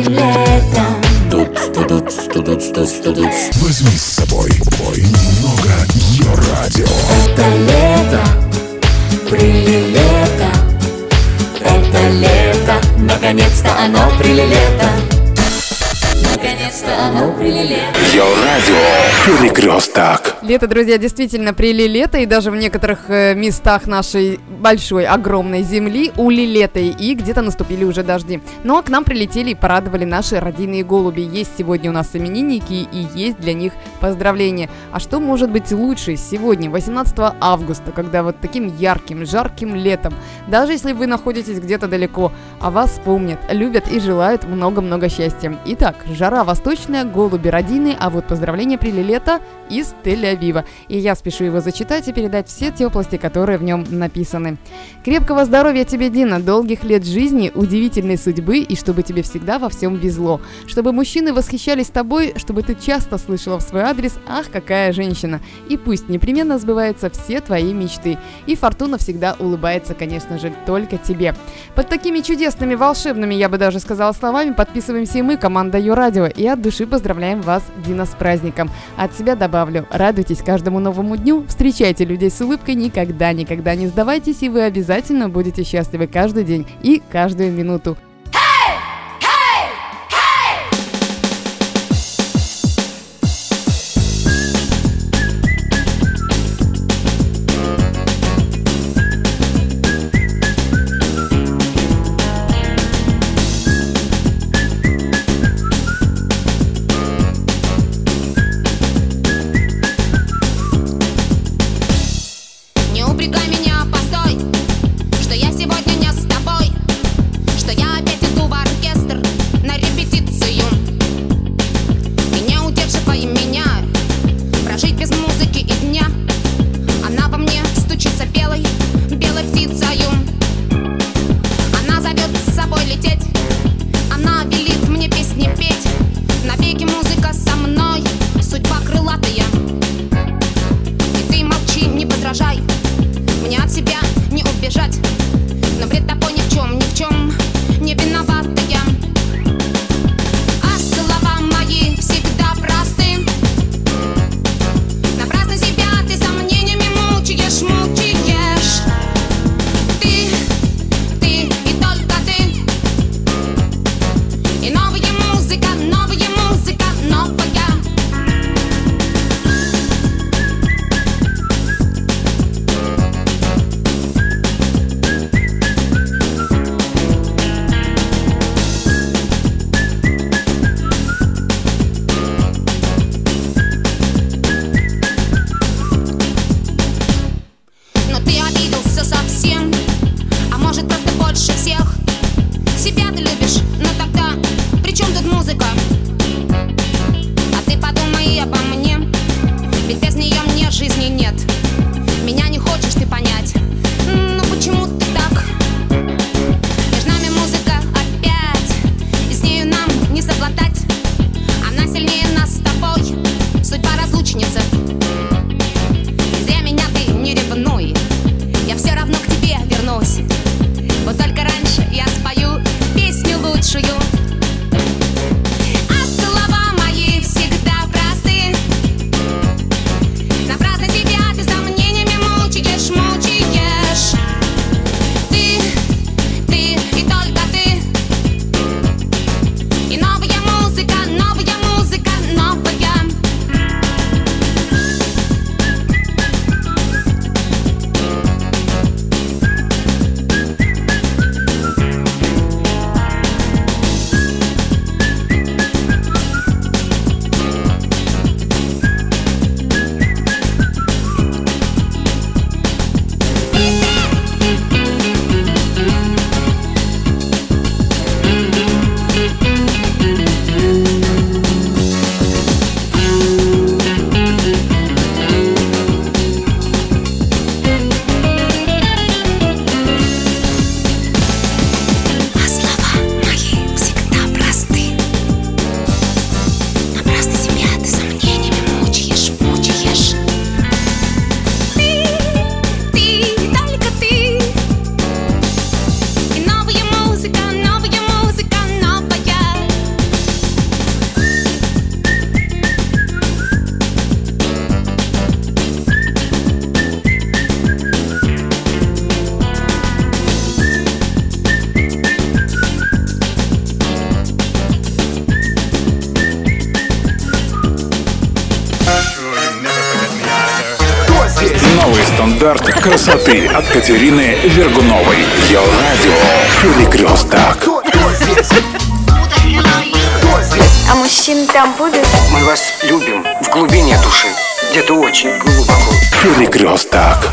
этим летом Возьми с собой бой. Немного ее радио. Это лето, прилилето Это лето, наконец-то оно прилилето Прилилето. Ее радио. Перекресток. Лето, друзья, действительно прили лето, и даже в некоторых э, местах нашей большой, огромной земли ули лето, и где-то наступили уже дожди. Но к нам прилетели и порадовали наши родийные голуби. Есть сегодня у нас именинники, и есть для них поздравления. А что может быть лучше сегодня, 18 августа, когда вот таким ярким, жарким летом, даже если вы находитесь где-то далеко, о вас помнят, любят и желают много-много счастья. Итак, жара восточная, голуби родины, а вот поздравления прили лето из Тель-Авива. И я спешу его зачитать и передать все теплости, которые в нем написаны. Крепкого здоровья тебе, Дина, долгих лет жизни, удивительной судьбы и чтобы тебе всегда во всем везло. Чтобы мужчины восхищались тобой, чтобы ты часто слышала в свой адрес «Ах, какая женщина!» И пусть непременно сбываются все твои мечты. И фортуна всегда улыбается, конечно же, только тебе. Под такими чудесными, волшебными, я бы даже сказала словами, подписываемся и мы, команда Юрадио, и от души поздравляем вас, Дина, с праздником. От себя добавлю, радуйтесь каждому новому дню, встречайте людей с улыбкой, никогда, никогда не сдавайтесь, и вы обязательно будете счастливы каждый день и каждую минуту. судьба стандарт красоты от Катерины Вергуновой. Ее радио Перекресток. А мужчин там будут? Мы вас любим в глубине души, где-то очень глубоко. Перекресток.